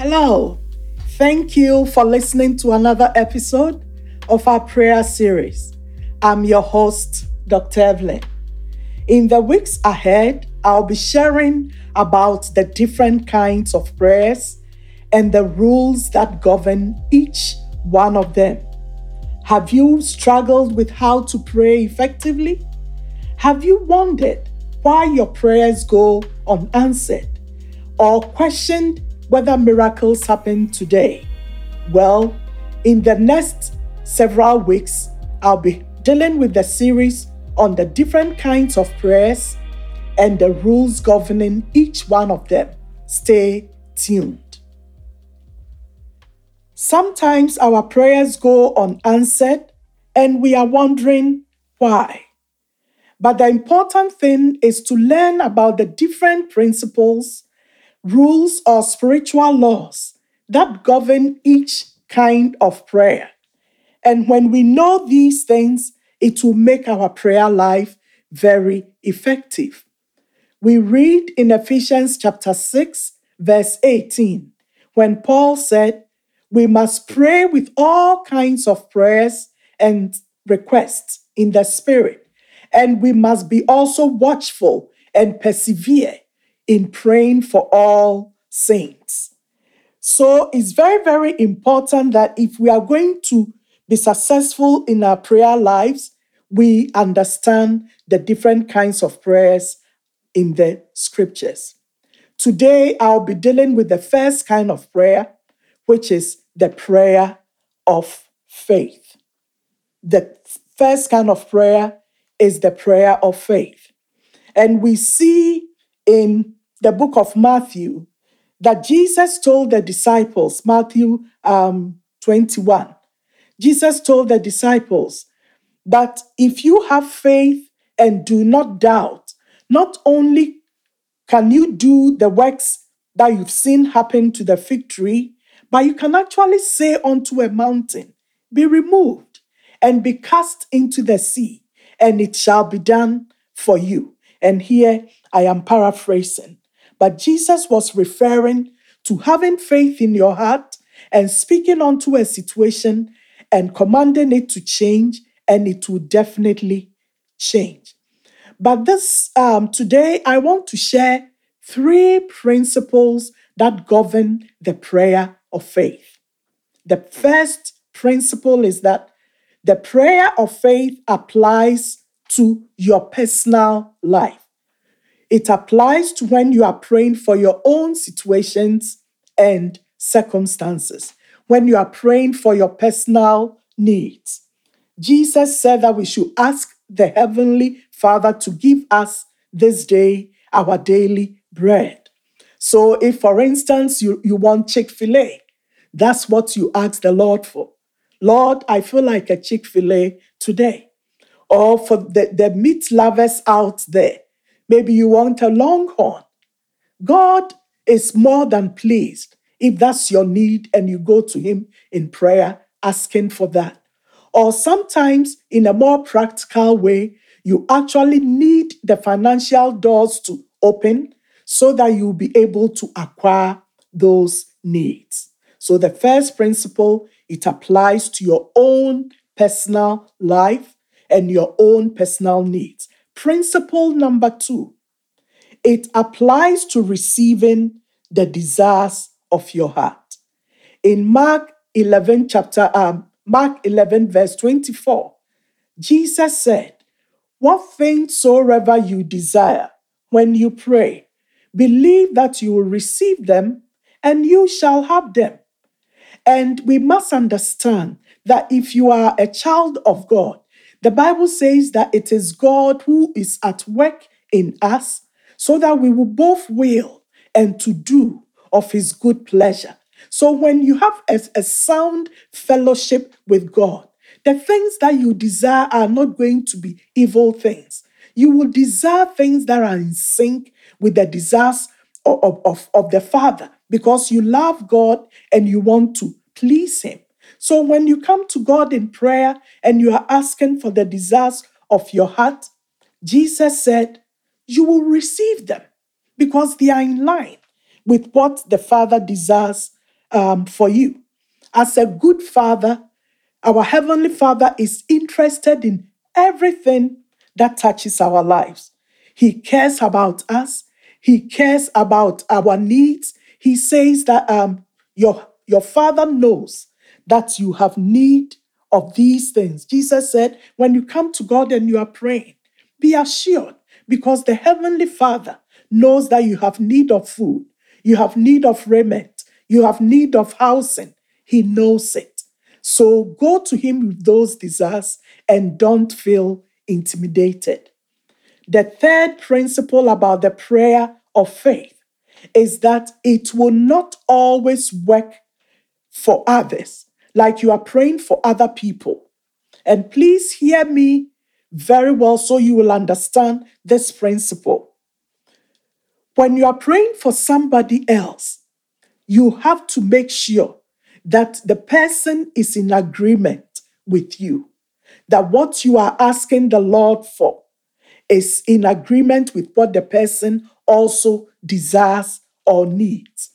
Hello. Thank you for listening to another episode of our prayer series. I'm your host, Dr. Evelyn. In the weeks ahead, I'll be sharing about the different kinds of prayers and the rules that govern each one of them. Have you struggled with how to pray effectively? Have you wondered why your prayers go unanswered or questioned whether miracles happen today? Well, in the next several weeks, I'll be dealing with the series on the different kinds of prayers and the rules governing each one of them. Stay tuned. Sometimes our prayers go unanswered and we are wondering why. But the important thing is to learn about the different principles rules or spiritual laws that govern each kind of prayer. And when we know these things, it will make our prayer life very effective. We read in Ephesians chapter 6, verse 18, when Paul said, We must pray with all kinds of prayers and requests in the Spirit, and we must be also watchful and persevere in praying for all saints. So it's very, very important that if we are going to be successful in our prayer lives, we understand the different kinds of prayers in the scriptures. Today, I'll be dealing with the first kind of prayer, which is the prayer of faith. The first kind of prayer is the prayer of faith. And we see in the book of Matthew that Jesus told the disciples, Matthew um, 21, Jesus told the disciples that if you have faith and do not doubt, not only can you do the works that you've seen happen to the fig tree, but you can actually say unto a mountain, Be removed and be cast into the sea, and it shall be done for you. And here I am paraphrasing. But Jesus was referring to having faith in your heart and speaking onto a situation and commanding it to change, and it will definitely change. But this um, today, I want to share three principles that govern the prayer of faith. The first principle is that the prayer of faith applies to your personal life. It applies to when you are praying for your own situations and circumstances, when you are praying for your personal needs. Jesus said that we should ask the Heavenly Father to give us this day our daily bread. So, if for instance you, you want Chick fil A, that's what you ask the Lord for. Lord, I feel like a Chick fil A today. Or for the, the meat lovers out there, Maybe you want a longhorn. God is more than pleased if that's your need and you go to Him in prayer asking for that. Or sometimes, in a more practical way, you actually need the financial doors to open so that you'll be able to acquire those needs. So, the first principle, it applies to your own personal life and your own personal needs. Principle number two it applies to receiving the desires of your heart. In Mark 11, chapter, um, Mark 11, verse 24, Jesus said, What things soever you desire when you pray, believe that you will receive them and you shall have them. And we must understand that if you are a child of God, the Bible says that it is God who is at work in us so that we will both will and to do of his good pleasure. So when you have a, a, sound fellowship with God, the things that you desire are not going to be evil things. You will desire things that are in sync with the desires of, of, of the Father because you love God and you want to please Him. So when you come to God in prayer and you are asking for the desires of your heart, Jesus said, you will receive them because they are in line with what the Father desires um, for you. As a good father, our Heavenly Father is interested in everything that touches our lives. He cares about us. He cares about our needs. He says that um, your, your Father knows that you have need of these things. Jesus said, when you come to God and you are praying, be assured because the Heavenly Father knows that you have need of food, you have need of raiment, you have need of housing. He knows it. So go to Him with those desires and don't feel intimidated. The third principle about the prayer of faith is that it will not always work for others, like you are praying for other people. And please hear me very well so you will understand this principle. When you are praying for somebody else, you have to make sure that the person is in agreement with you, that what you are asking the Lord for is in agreement with what the person also desires or needs.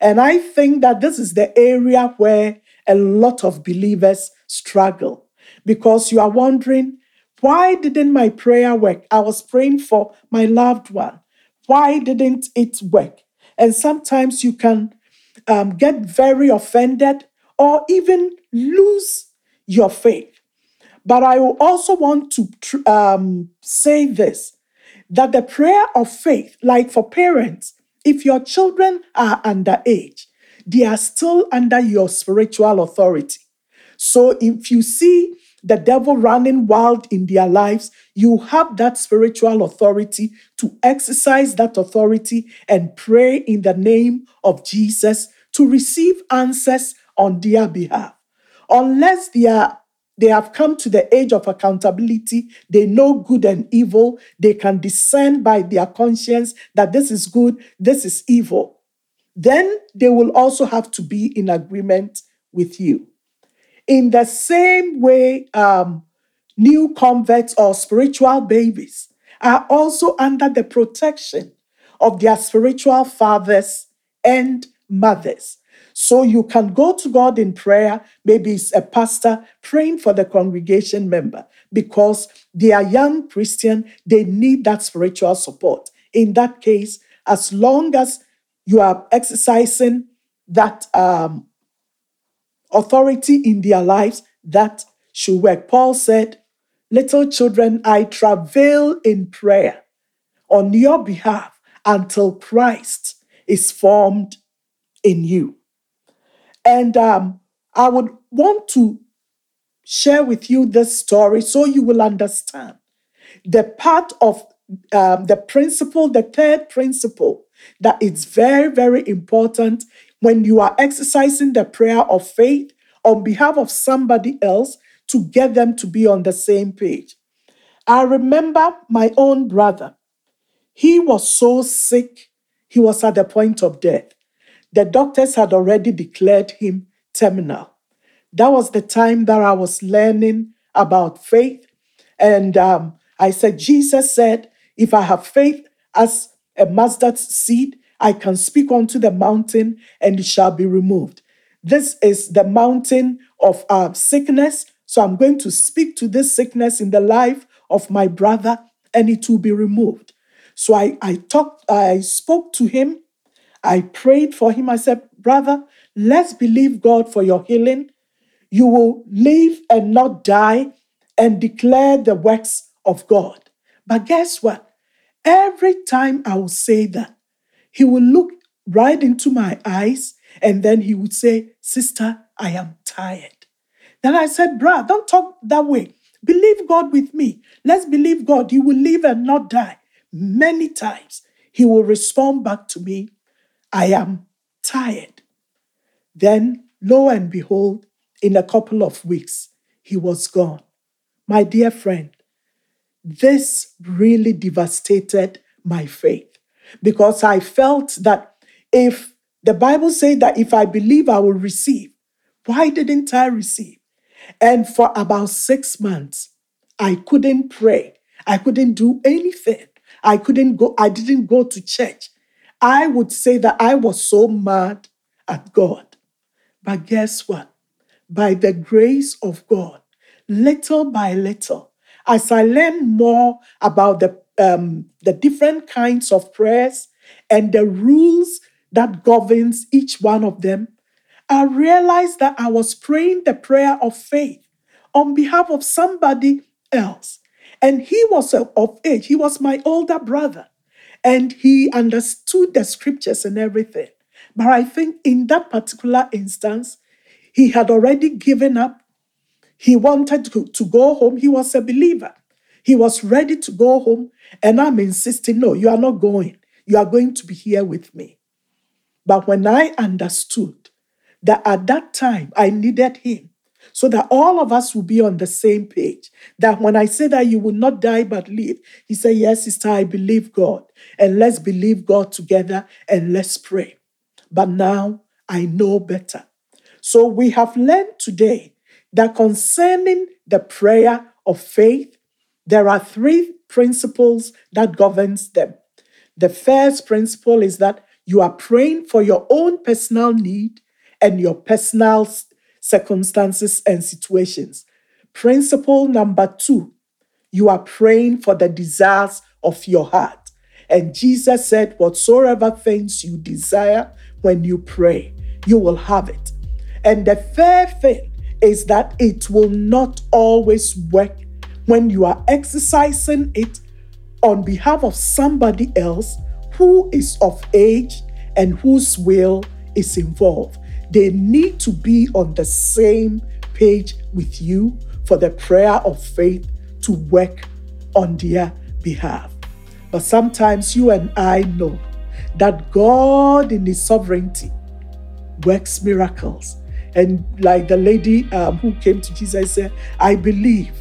And I think that this is the area where a lot of believers struggle because you are wondering, why didn't my prayer work? I was praying for my loved one. Why didn't it work? And sometimes you can um, get very offended or even lose your faith. But I also want to um, say this that the prayer of faith, like for parents, if your children are underage, they are still under your spiritual authority. So if you see the devil running wild in their lives, you have that spiritual authority to exercise that authority and pray in the name of Jesus to receive answers on their behalf. Unless they are they have come to the age of accountability. They know good and evil. They can discern by their conscience that this is good, this is evil. Then they will also have to be in agreement with you. In the same way, um, new converts or spiritual babies are also under the protection of their spiritual fathers and mothers. So you can go to God in prayer. Maybe it's a pastor praying for the congregation member because they are young Christian. They need that spiritual support. In that case, as long as you are exercising that um, authority in their lives, that should work. Paul said, Little children, I travail in prayer on your behalf until Christ is formed in you. And um, I would want to share with you this story so you will understand the part of um, the principle, the third principle, that it's very, very important when you are exercising the prayer of faith on behalf of somebody else to get them to be on the same page. I remember my own brother. He was so sick, he was at the point of death. The doctors had already declared him terminal. That was the time that I was learning about faith. And um, I said, Jesus said, if I have faith as a mustard seed, I can speak unto the mountain and it shall be removed. This is the mountain of uh, sickness. So I'm going to speak to this sickness in the life of my brother and it will be removed. So I, I talked, I spoke to him I prayed for him. I said, Brother, let's believe God for your healing. You will live and not die and declare the works of God. But guess what? Every time I would say that, he would look right into my eyes and then he would say, Sister, I am tired. Then I said, Bruh, don't talk that way. Believe God with me. Let's believe God. You will live and not die. Many times he will respond back to me, I am tired. Then, lo and behold, in a couple of weeks, he was gone. My dear friend, this really devastated my faith because I felt that if the Bible said that if I believe, I will receive, why didn't I receive? And for about six months, I couldn't pray. I couldn't do anything. I couldn't go, I didn't go to church. I would say that I was so mad at God. But guess what? By the grace of God, little by little, as I learn more about the, um, the different kinds of prayers and the rules that governs each one of them, I realized that I was praying the prayer of faith on behalf of somebody else. And he was of age, he was my older brother, and he understood the scriptures and everything. But I think in that particular instance, he had already given up. He wanted to, go home. He was a believer. He was ready to go home. And I'm insisting, no, you are not going. You are going to be here with me. But when I understood that at that time I needed him, so that all of us will be on the same page. That when I say that you will not die but live, he said, Yes, sister, I believe God. And let's believe God together and let's pray. But now I know better. So we have learned today that concerning the prayer of faith, there are three principles that governs them. The first principle is that you are praying for your own personal need and your personal circumstances and situations. Principle number two, you are praying for the desires of your heart. And Jesus said, Whatsoever things you desire when you pray, you will have it. And the third thing is that it will not always work when you are exercising it on behalf of somebody else who is of age and whose will is involved. They need to be on the same page with you for the prayer of faith to work on their behalf. But sometimes you and I know that God, in His sovereignty, works miracles. And like the lady um, who came to Jesus said, I believe,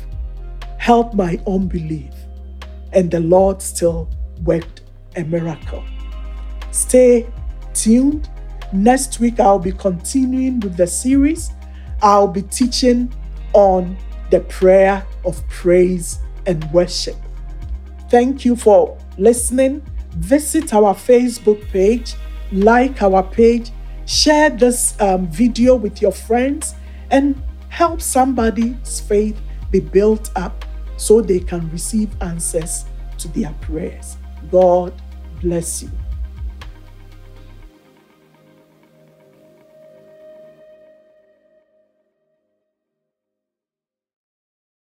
help my unbelief. And the Lord still worked a miracle. Stay tuned Next week, I'll be continuing with the series. I'll be teaching on the prayer of praise and worship. Thank you for listening. Visit our Facebook page, like our page, share this um, video with your friends, and help somebody's faith be built up so they can receive answers to their prayers. God bless you.